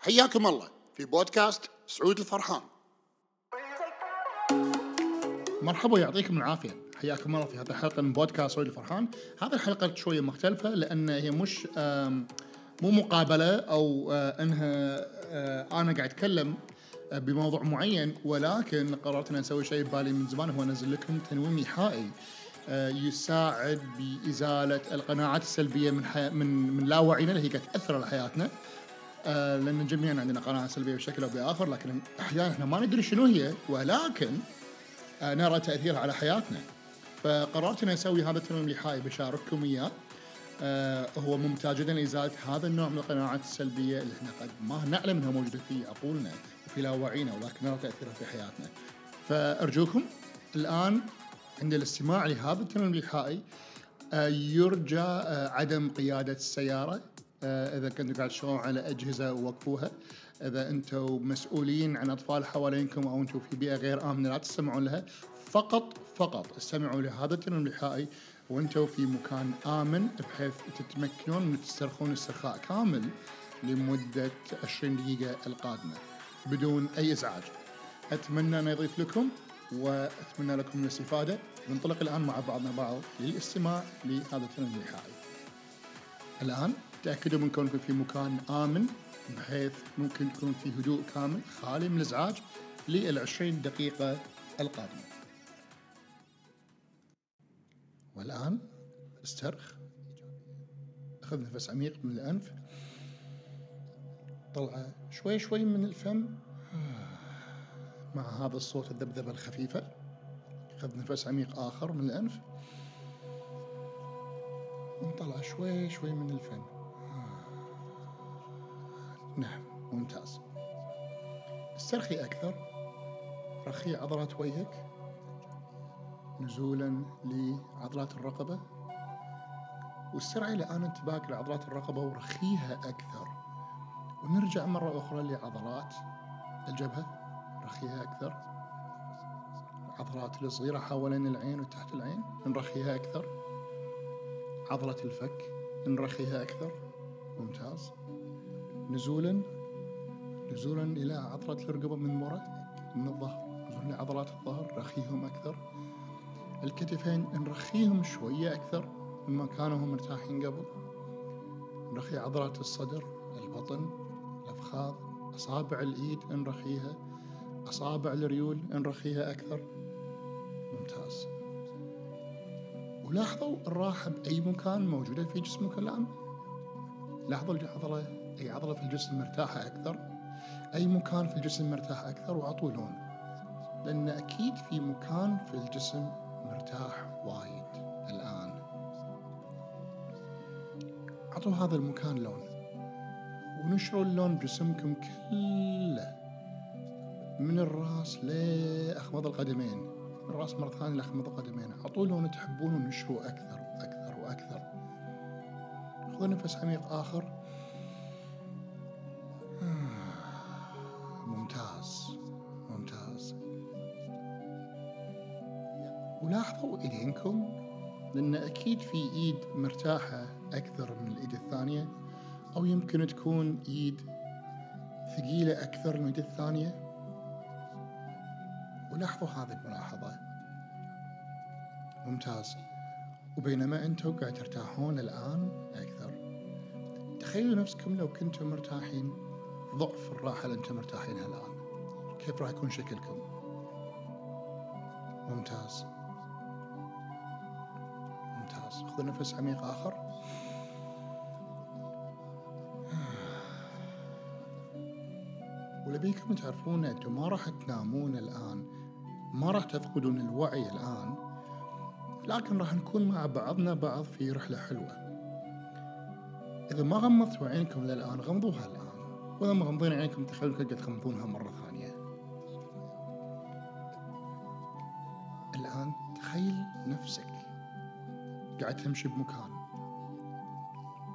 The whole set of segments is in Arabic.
حياكم الله في بودكاست سعود الفرحان. مرحبا يعطيكم العافية. حياكم الله في هذه الحلقة من بودكاست سعود الفرحان. هذه الحلقة شوية مختلفة لأن هي مش مو مقابلة أو آه، إنها آه، أنا قاعد أتكلم آه، بموضوع معين ولكن قررت ان أسوي شيء ببالي من زمان هو أنزل لكم تنويم إيحائي يساعد بإزالة القناعات السلبية من حي... من من لاوعينا اللي هي قاعد تأثر على حياتنا. لأن جميعا عندنا قناعات سلبية بشكل أو بآخر لكن أحيانا إحنا ما ندري شنو هي ولكن آه، نرى تأثيرها على حياتنا. فقررت إني أسوي هذا التنويم الايحائي بشارككم إياه. آه، هو ممتاز جدا لإزالة هذا النوع من القناعات السلبية اللي إحنا قد ما نعلم إنها موجودة في عقولنا وفي لاوعينا ولكن نرى تأثيرها في حياتنا. فأرجوكم الآن عند الاستماع لهذا التنويم الايحائي آه، يرجى آه، عدم قيادة السيارة. آه، إذا كنتوا قاعد تشتغلون على أجهزة وقفوها إذا أنتم مسؤولين عن أطفال حوالينكم أو أنتم في بيئة غير آمنة لا تستمعون لها. فقط فقط استمعوا لهذا التنويم الايحائي وأنتم في مكان آمن بحيث تتمكنون من تسترخون استرخاء كامل لمدة 20 دقيقة القادمة بدون أي إزعاج. أتمنى أن يضيف لكم وأتمنى لكم الاستفادة. ننطلق الآن مع بعضنا بعض للاستماع لهذا التنويم الايحائي. الآن تاكدوا من كونكم في مكان آمن بحيث ممكن تكون في هدوء كامل خالي من الإزعاج لل 20 دقيقة القادمة. والآن أسترخ. خذ نفس عميق من الأنف. طلعه شوي شوي من الفم. مع هذا الصوت الذبذبة الخفيفة. خذ نفس عميق آخر من الأنف. ونطلع شوي شوي من الفم. نعم ممتاز. استرخي أكثر. رخي عضلات وجهك. نزولا لعضلات الرقبة. واسترعي الآن انتباهك لعضلات الرقبة ورخيها أكثر. ونرجع مرة أخرى لعضلات الجبهة. رخيها أكثر. العضلات الصغيرة حوالين العين وتحت العين نرخيها أكثر. عضلة الفك نرخيها أكثر. ممتاز. نزولا نزولا إلى عضله الرقبة من وراء من الظهر. نزولا لعضلات الظهر رخيهم أكثر. الكتفين نرخيهم شوية أكثر مما كانوا هم مرتاحين قبل. نرخي عضلات الصدر البطن الأفخاذ. أصابع الإيد نرخيها. أصابع الريول نرخيها أكثر. ممتاز. ولاحظوا الراحة بأي مكان موجودة في جسمك الآن؟ لاحظوا العضلة أي عضلة في الجسم مرتاحة أكثر أي مكان في الجسم مرتاح أكثر وعطوا لون لأن أكيد في مكان في الجسم مرتاح وايد الآن. عطوا هذا المكان لون ونشروا اللون بجسمكم كله من الراس لأخمض القدمين من الراس مرة ثانية لأخمض القدمين. عطوا لون تحبونه ونشروا أكثر وأكثر وأكثر. خذوا نفس عميق آخر. ايدينكم لأن أكيد في إيد مرتاحة أكثر من الإيد الثانية أو يمكن تكون إيد ثقيلة أكثر من الإيد الثانية. ولاحظوا هذه الملاحظة. ممتاز. وبينما أنتم قاعد ترتاحون الآن أكثر. تخيلوا نفسكم لو كنتم مرتاحين ضعف الراحة اللي أنتم مرتاحينها الآن. كيف راح يكون شكلكم؟ ممتاز. خذوا نفس عميق آخر. ولبيكم تعرفون أنتم ما راح تنامون الآن ما راح تفقدون الوعي الآن لكن راح نكون مع بعضنا بعض في رحلة حلوة. إذا ما غمضتوا عينكم للآن غمضوها الآن. وإذا ما غمضين عينكم تخيلوا قاعد تغمضونها مرة ثانية. الآن تخيل نفسك قاعد تمشي بمكان.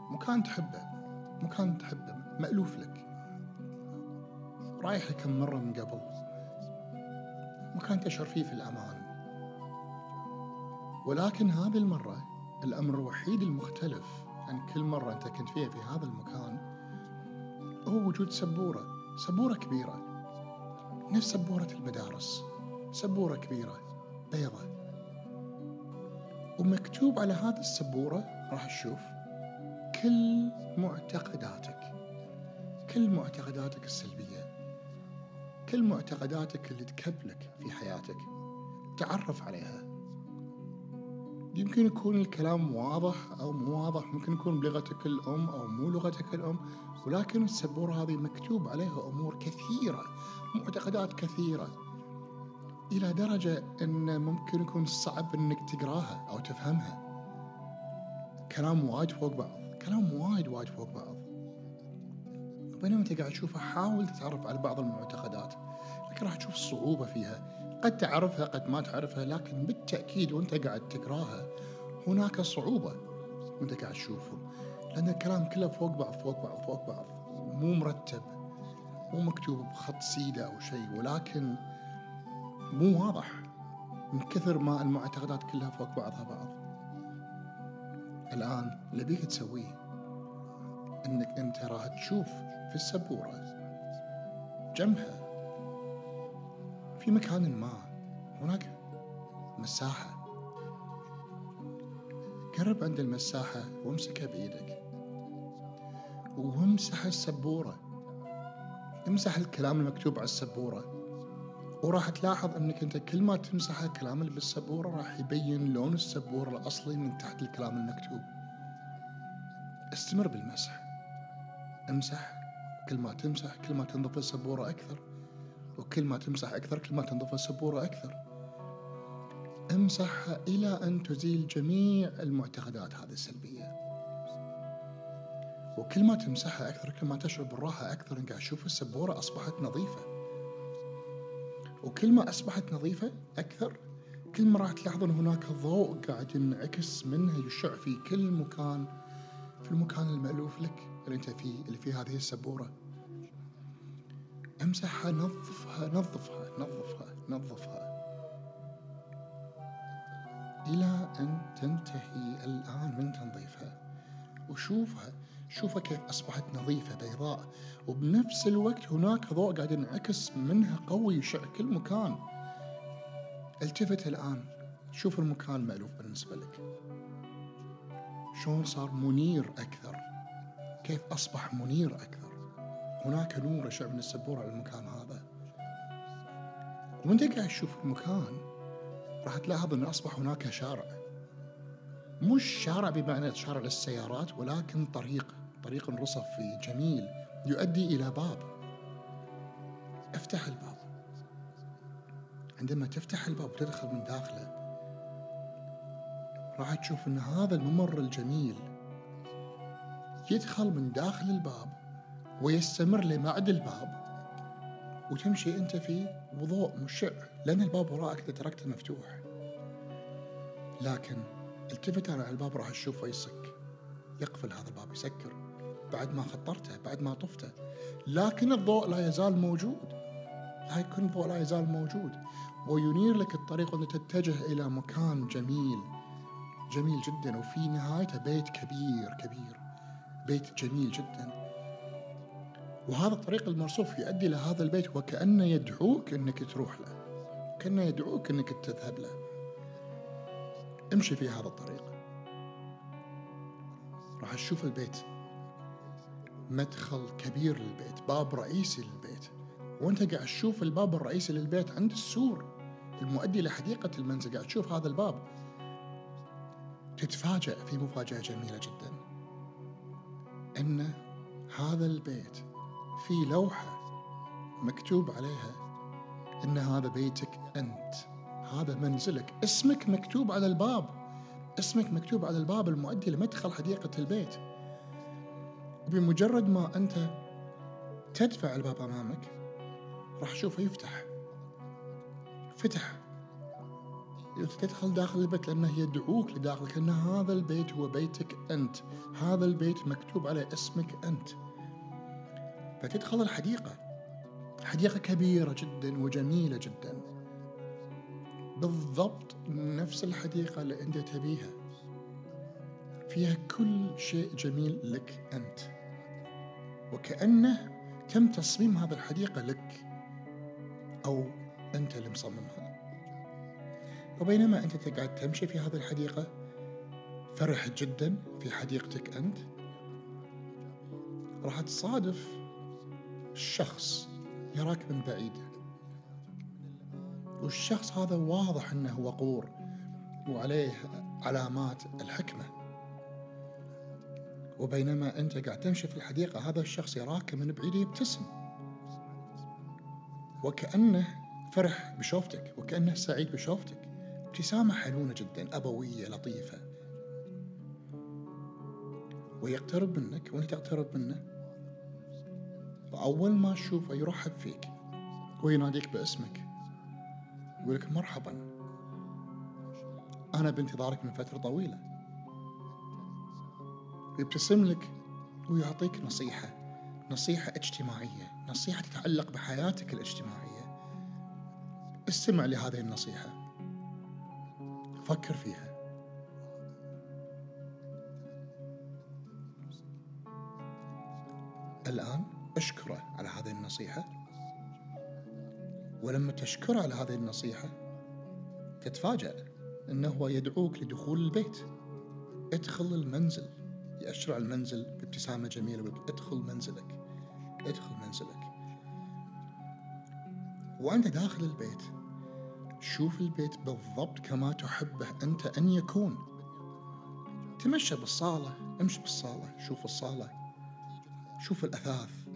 مكان تحبه مكان تحبه مألوف لك. رايح كم مرة من قبل. مكان تشعر فيه في الأمان. ولكن هذه المرة الأمر الوحيد المختلف عن كل مرة أنت كنت فيها في هذا المكان هو وجود سبورة سبورة كبيرة. نفس سبورة المدارس سبورة كبيرة بيضة. ومكتوب على هذه السبورة راح تشوف كل معتقداتك كل معتقداتك السلبية كل معتقداتك اللي تكبلك في حياتك تعرف عليها. يمكن يكون الكلام واضح أو مو واضح ممكن يكون بلغتك الأم أو مو لغتك الأم ولكن السبورة هذه مكتوب عليها أمور كثيرة معتقدات كثيرة. إلى درجة أن ممكن يكون صعب أنك تقراها أو تفهمها. كلام وايد فوق بعض كلام وايد وايد فوق بعض. وبينما انت قاعد تشوفها حاول تتعرف على بعض المعتقدات. لكن راح تشوف صعوبة فيها. قد تعرفها قد ما تعرفها لكن بالتأكيد وأنت قاعد تقراها هناك صعوبة وأنت قاعد تشوفهم لأن الكلام كله فوق بعض فوق بعض فوق بعض. مو مرتب مو مكتوب بخط سيدة أو شيء. ولكن مو واضح. من كثر ما المعتقدات كلها فوق بعضها بعض. الآن اللي بيك تسويه إنك أنت راح تشوف في السبورة جنبها. في مكان ما. هناك مساحة. قرب عند المساحة وامسكها بإيدك وامسح السبورة. امسح الكلام المكتوب على السبورة. وراح تلاحظ إنك أنت كل ما تمسح الكلام اللي بالسبورة راح يبين لون السبورة الأصلي من تحت الكلام المكتوب. استمر بالمسح. امسح. كل ما تمسح كل ما تنظف السبورة أكثر. وكل ما تمسح أكثر كل ما تنظف السبورة أكثر. امسحها إلى أن تزيل جميع المعتقدات هذه السلبية. وكل ما تمسحها أكثر كل ما تشعر بالراحة أكثر إن قاعد تشوف السبورة أصبحت نظيفة. وكل ما أصبحت نظيفة أكثر. كل ما راح تلاحظون هناك ضوء قاعد ينعكس منها يشع في كل مكان في المكان المألوف لك اللي أنت فيه اللي فيه هذه السبورة. امسحها نظفها نظفها نظفها نظفها. إلى أن تنتهي الآن من تنظيفها. وشوفها. شوفها كيف أصبحت نظيفة بيضاء. وبنفس الوقت هناك ضوء قاعد ينعكس منها قوي يشع كل مكان. التفت الآن. شوف المكان مألوف بالنسبة لك. شلون صار منير أكثر؟ كيف أصبح منير أكثر؟ هناك نور يشع من السبورة على المكان هذا. وانت قاعد تشوف المكان راح تلاحظ أن أصبح هناك شارع. مش شارع بمعنى شارع للسيارات ولكن طريق. طريق رصفي جميل يؤدي إلى باب. افتح الباب. عندما تفتح الباب وتدخل من داخله راح تشوف إن هذا الممر الجميل يدخل من داخل الباب ويستمر لمعد الباب وتمشي أنت في وضوء مشع لأن الباب وراءك إذا تركته مفتوح. لكن التفت على الباب راح تشوفه يصك يقفل هذا الباب يسكر. بعد ما خطرته بعد ما طفته. لكن الضوء لا يزال موجود. لا يكون الضوء لا يزال موجود. وينير لك الطريق وأنت تتجه إلى مكان جميل جميل جدا. وفي نهايته بيت كبير كبير. بيت جميل جدا. وهذا الطريق المرصوف يؤدي إلى هذا البيت وكأنه يدعوك أنك تروح له. كأنه يدعوك أنك تذهب له. امشي في هذا الطريق. راح تشوف البيت. مدخل كبير للبيت باب رئيسي للبيت. وانت قاعد تشوف الباب الرئيسي للبيت عند السور المؤدي لحديقة المنزل قاعد تشوف هذا الباب. تتفاجأ في مفاجأة جميلة جدا. أن هذا البيت في لوحة مكتوب عليها أن هذا بيتك أنت. هذا منزلك. اسمك مكتوب على الباب. اسمك مكتوب على الباب المؤدي لمدخل حديقة البيت. بمجرد ما أنت تدفع الباب أمامك راح تشوفه يفتح. فتح. تدخل داخل البيت لأنه يدعوك لداخل كأن هذا البيت هو بيتك أنت. هذا البيت مكتوب عليه اسمك أنت. فتدخل الحديقة. حديقة كبيرة جدا وجميلة جدا. بالضبط نفس الحديقة اللي أنت تبيها. فيها كل شيء جميل لك أنت. وكأنه تم تصميم هذه الحديقة لك أو أنت اللي مصممها. وبينما أنت قاعد تمشي في هذه الحديقة فرح جدا في حديقتك أنت. راح تصادف شخص يراك من بعيد. والشخص هذا واضح إنه وقور وعليه علامات الحكمة. وبينما أنت قاعد تمشي في الحديقة هذا الشخص يراك من بعيد يبتسم. وكأنه فرح بشوفتك وكأنه سعيد بشوفتك. ابتسامة حنونة جدا أبوية لطيفة. ويقترب منك وأنت تقترب منه. وأول ما تشوفه يرحب فيك ويناديك باسمك يقول لك مرحبا. أنا بانتظارك من فترة طويلة. ويبتسم لك ويعطيك نصيحة نصيحة اجتماعية نصيحة تتعلق بحياتك الاجتماعية. استمع لهذه النصيحة. فكر فيها. الآن اشكره على هذه النصيحة. ولما تشكره على هذه النصيحة تتفاجأ أنه يدعوك لدخول البيت. ادخل المنزل. يأشر على المنزل بابتسامة جميلة ويقول ادخل منزلك ادخل منزلك. وأنت داخل البيت شوف البيت بالضبط كما تحبه أنت أن يكون. تمشى بالصالة امشي بالصالة شوف الصالة شوف الأثاث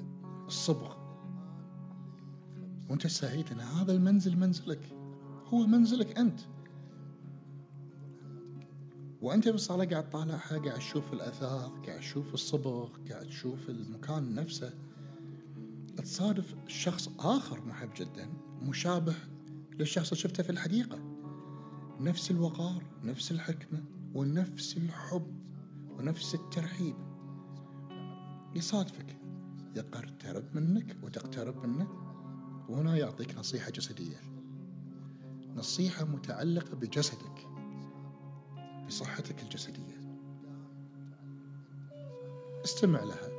الصبغ. وأنت سعيد إن هذا المنزل منزلك هو منزلك أنت. وأنت بالصالة قاعد طالعها قاعد تشوف الأثاث قاعد تشوف الصبغ قاعد تشوف المكان نفسه. تصادف شخص آخر محب جدا مشابه للشخص اللي شفته في الحديقة. نفس الوقار نفس الحكمة ونفس الحب ونفس الترحيب. يصادفك يقترب منك وتقترب منه وهنا يعطيك نصيحة جسدية. نصيحة متعلقة بجسدك. بصحتك الجسدية. استمع لها.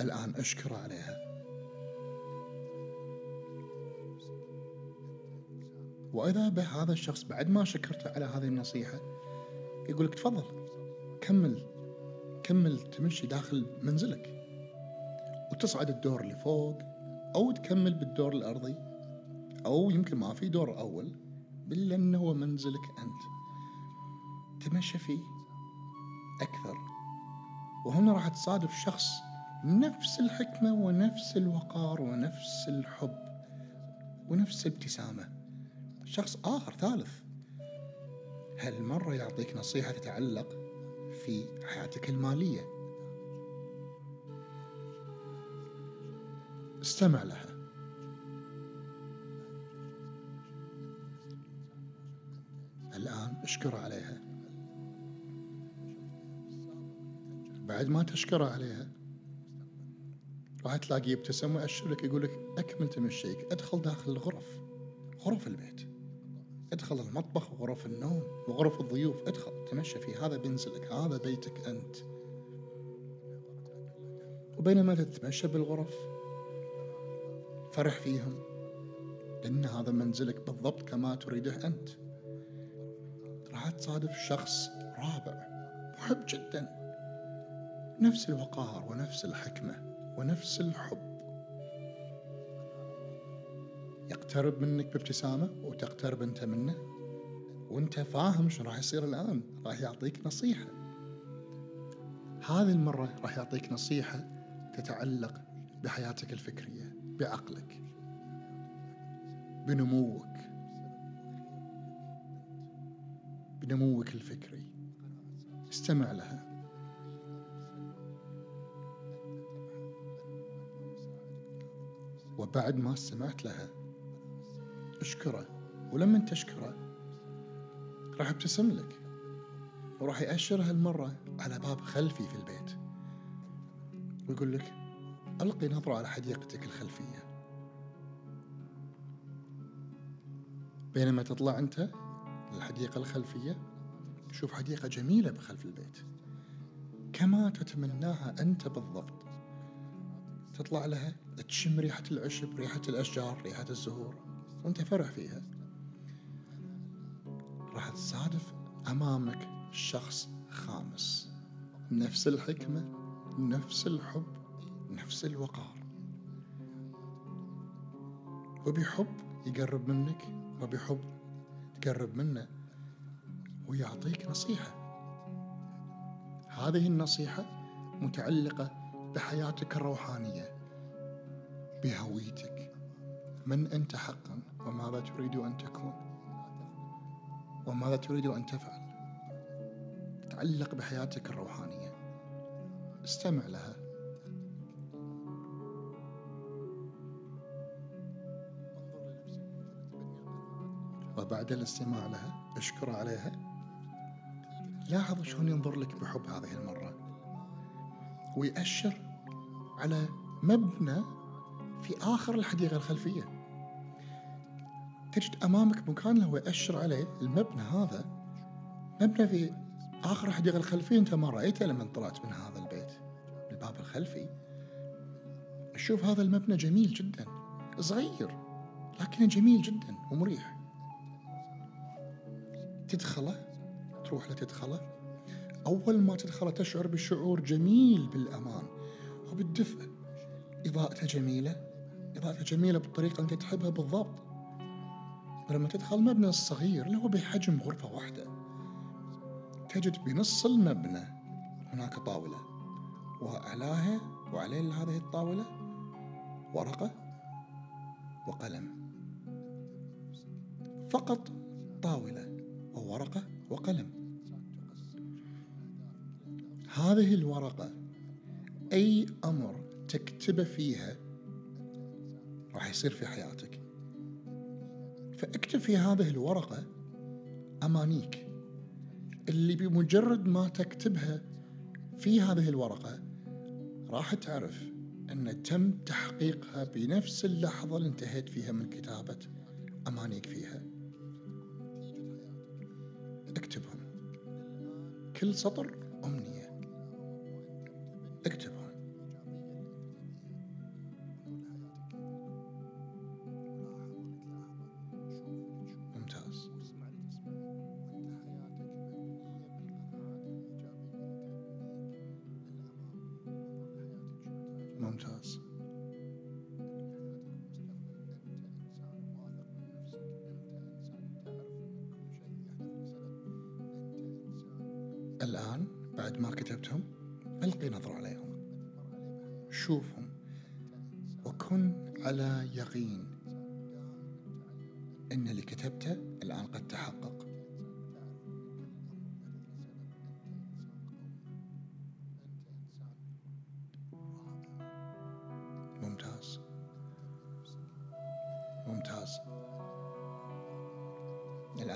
الآن أشكر عليها. وإذا به هذا الشخص بعد ما شكرته على هذه النصيحة يقول لك تفضل كمل كمل تمشي داخل منزلك. وتصعد الدور اللي فوق أو تكمل بالدور الأرضي أو يمكن ما في دور أول لأنه هو منزلك أنت. تمشى فيه أكثر. وهنا راح تصادف شخص نفس الحكمة ونفس الوقار ونفس الحب ونفس الابتسامة. شخص آخر ثالث. هالمرة يعطيك نصيحة تتعلق في حياتك المالية؟ استمع لها. الآن اشكر عليها. بعد ما تشكر عليها راح تلاقيه يبتسم ويأشر لك يقول لك أكمل تمشيك ادخل داخل الغرف غرف البيت ادخل المطبخ وغرف النوم وغرف الضيوف ادخل تمشى فيه هذا بينزلك هذا بيتك أنت. وبينما تتمشى بالغرف فرح فيهم. لأن هذا منزلك بالضبط كما تريده أنت. راح تصادف شخص رابع محب جدا. نفس الوقار ونفس الحكمة ونفس الحب. يقترب منك بابتسامة وتقترب أنت منه. وأنت فاهم شو راح يصير الآن. راح يعطيك نصيحة. هذه المرة راح يعطيك نصيحة تتعلق بحياتك الفكرية. بعقلك بنموك بنموك الفكري. استمع لها. وبعد ما استمعت لها اشكره ولما تشكره راح يبتسم لك. وراح يأشر هالمرة على باب خلفي في البيت. ويقول لك ألقي نظرة على حديقتك الخلفية. بينما تطلع أنت للحديقة الخلفية تشوف حديقة جميلة بخلف البيت. كما تتمناها أنت بالضبط. تطلع لها تشم ريحة العشب ريحة الأشجار ريحة الزهور. وأنت فرح فيها. راح تصادف أمامك شخص خامس. نفس الحكمة نفس الحب. نفس الوقار. وبحب يقرب منك وبحب تقرب منه ويعطيك نصيحة. هذه النصيحة متعلقة بحياتك الروحانية بهويتك. من أنت حقا؟ وماذا تريد أن تكون؟ وماذا تريد أن تفعل؟ تتعلق بحياتك الروحانية. استمع لها. وبعد الاستماع لها. اشكر عليها. لاحظ شلون ينظر لك بحب هذه المرة. ويأشر على مبنى في آخر الحديقة الخلفية. تجد أمامك مكان هو يأشر عليه المبنى هذا. مبنى في آخر الحديقة الخلفية. أنت ما رأيته لما طلعت من هذا البيت الباب الخلفي. شوف هذا المبنى جميل جدا. صغير لكنه جميل جدا ومريح. تدخله تروح له تدخله أول ما تدخله تشعر بشعور جميل بالأمان وبالدفء. إضاءته جميلة إضاءته جميلة بالطريقة اللي أنت تحبها بالضبط. ولما تدخل المبنى الصغير اللي هو بحجم غرفة واحدة تجد بنص المبنى هناك طاولة. وأعلاها وعليه هذه الطاولة ورقة وقلم. فقط طاولة. وورقة وقلم. هذه الورقة أي أمر تكتبه فيها راح يصير في حياتك. فاكتب في هذه الورقة أمانيك. اللي بمجرد ما تكتبها في هذه الورقة راح تعرف أن تم تحقيقها بنفس اللحظة اللي انتهيت فيها من كتابة أمانيك فيها. كل سطر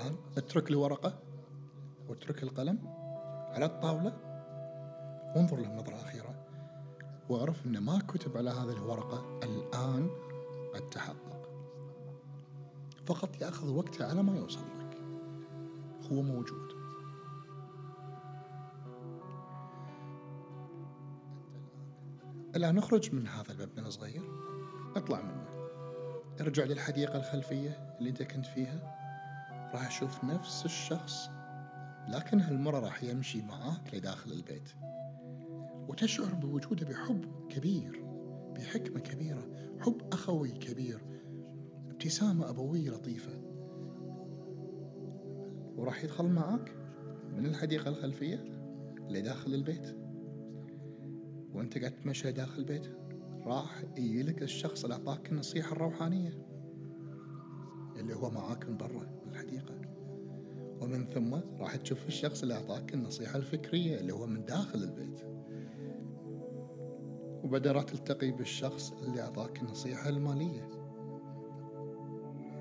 الآن اترك الورقة واترك القلم على الطاولة. وانظر له نظرة أخيرة واعرف أن ما كتب على هذه الورقة الآن قد تحقق فقط يأخذ وقته على ما يوصل لك. هو موجود. الآن اخرج من هذا المبنى الصغير. اطلع منه. ارجع للحديقة الخلفية اللي انت كنت فيها. راح أشوف نفس الشخص لكن هالمرة راح يمشي معاك لداخل البيت. وتشعر بوجوده بحب كبير بحكمة كبيرة حب أخوي كبير ابتسامة أبوية لطيفة. وراح يدخل معاك من الحديقة الخلفية لداخل البيت. وأنت قاعد تمشي داخل البيت راح يجيلك الشخص اللي أعطاك النصيحة الروحانية اللي هو معاك من برا. من الحديقة. ومن ثم راح تشوف الشخص اللي أعطاك النصيحة الفكرية اللي هو من داخل البيت. وبعدين راح تلتقي بالشخص اللي أعطاك النصيحة المالية.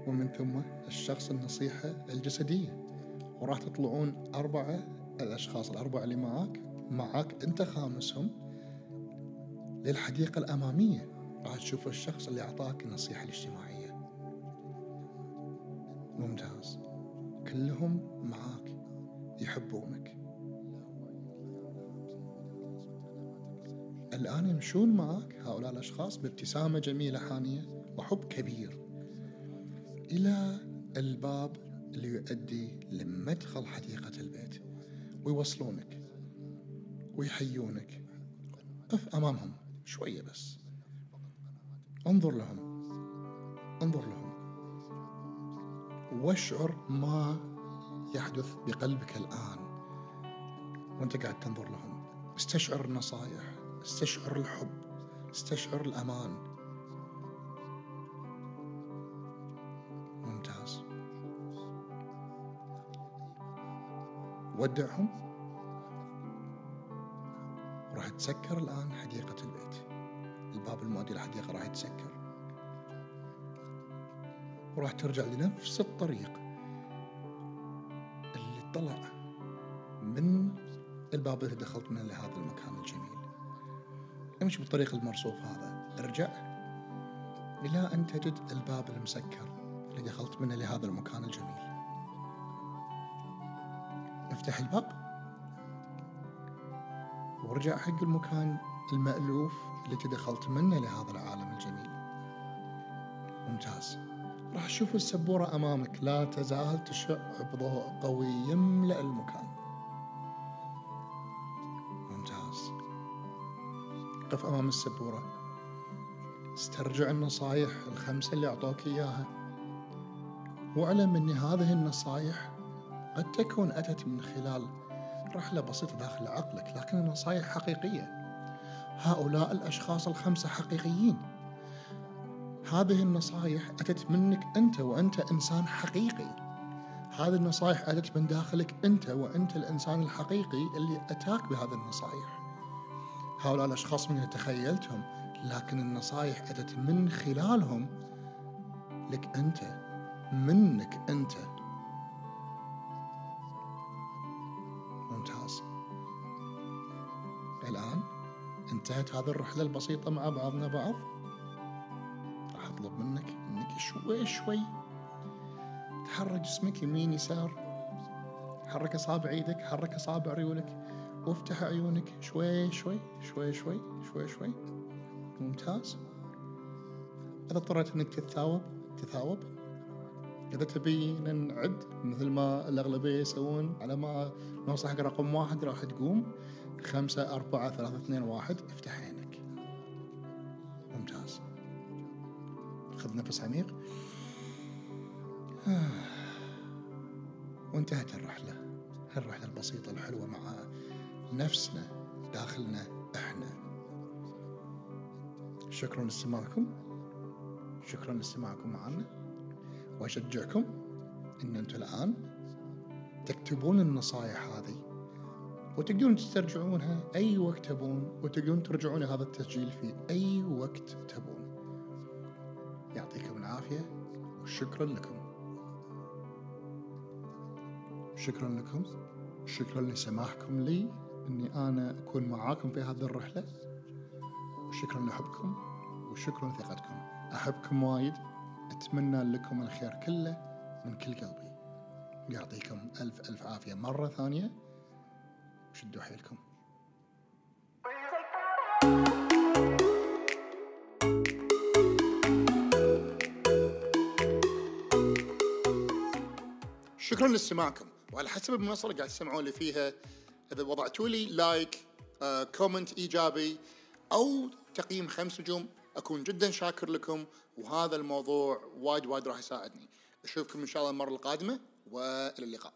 ومن ثم الشخص النصيحة الجسدية. وراح تطلعون أربعة الأشخاص الأربعة اللي معاك. معاك أنت خامسهم للحديقة الأمامية. راح تشوف الشخص اللي أعطاك النصيحة الاجتماعية. ممتاز. كلهم معاك يحبونك. الآن يمشون معك هؤلاء الأشخاص بابتسامة جميلة حانية وحب كبير. إلى الباب اللي يؤدي لمدخل حديقة البيت. ويوصلونك ويحيونك. قف أمامهم شوية بس. انظر لهم. انظر لهم. واشعر ما يحدث بقلبك الآن. وانت قاعد تنظر لهم. استشعر النصائح استشعر الحب استشعر الأمان. ممتاز. ودعهم. راح تسكر الآن حديقة البيت. الباب المؤدي للحديقة راح يتسكر. وراح ترجع لنفس الطريق اللي طلع من الباب اللي دخلت منه لهذا المكان الجميل. امشي بالطريق المرصوف هذا ارجع إلى أن تجد الباب المسكر اللي دخلت منه لهذا المكان الجميل. افتح الباب وارجع حق المكان المألوف اللي دخلت منه لهذا العالم الجميل. ممتاز. راح تشوف السبورة أمامك. لا تزال تشع بضوء قوي يملأ المكان. ممتاز. قف أمام السبورة. استرجع النصايح الخمسة اللي أعطوك إياها. واعلم أن هذه النصايح قد تكون أتت من خلال رحلة بسيطة داخل عقلك لكن النصايح حقيقية. هؤلاء الأشخاص الخمسة حقيقيين. هذه النصايح أتت منك أنت وأنت إنسان حقيقي. هذه النصايح أتت من داخلك أنت وأنت الإنسان الحقيقي اللي أتاك بهذه النصايح. هؤلاء الأشخاص من تخيلتهم لكن النصايح أتت من خلالهم لك أنت منك أنت. ممتاز. الآن انتهت هذه الرحلة البسيطة مع بعضنا بعض. راح أطلب منك أنك شوي شوي تحرك جسمك يمين يسار حرك أصابع إيدك حرك أصابع ريولك وافتح عيونك شوي شوي شوي شوي شوي شوي. ممتاز. إذا اضطريت أنك تتثاوب تثاوب. إذا تبي نعد مثل ما الأغلبية يسوون على ما نوصل حق رقم واحد راح تقوم. خمسة أربعة ثلاثة اثنين واحد. افتح خذ نفس عميق. وانتهت الرحلة. الرحلة البسيطة الحلوة مع نفسنا داخلنا إحنا. شكرا لاستماعكم. شكرا لاستماعكم معنا وأشجعكم إن أنتم الآن تكتبون النصائح هذه وتقدرون تسترجعونها أي وقت تبون وتقدرون ترجعون هذا التسجيل في أي وقت تبون. يعطيكم العافية وشكرا لكم. شكرا لكم. شكرا لسماحكم لي إني أنا أكون معاكم في هذه الرحلة. وشكرا لحبكم وشكرا لثقتكم. أحبكم وايد. أتمنى لكم الخير كله من كل قلبي. يعطيكم ألف ألف عافية مرة ثانية. وشدوا حيلكم. شكرا لاستماعكم وعلى حسب المنصة اللي قاعد تسمعون لي فيها إذا وضعتوا لي like آه، comment إيجابي أو تقييم خمس نجوم أكون جدا شاكر لكم. وهذا الموضوع وايد وايد راح يساعدني. أشوفكم إن شاء الله المرة القادمة. وإلى اللقاء.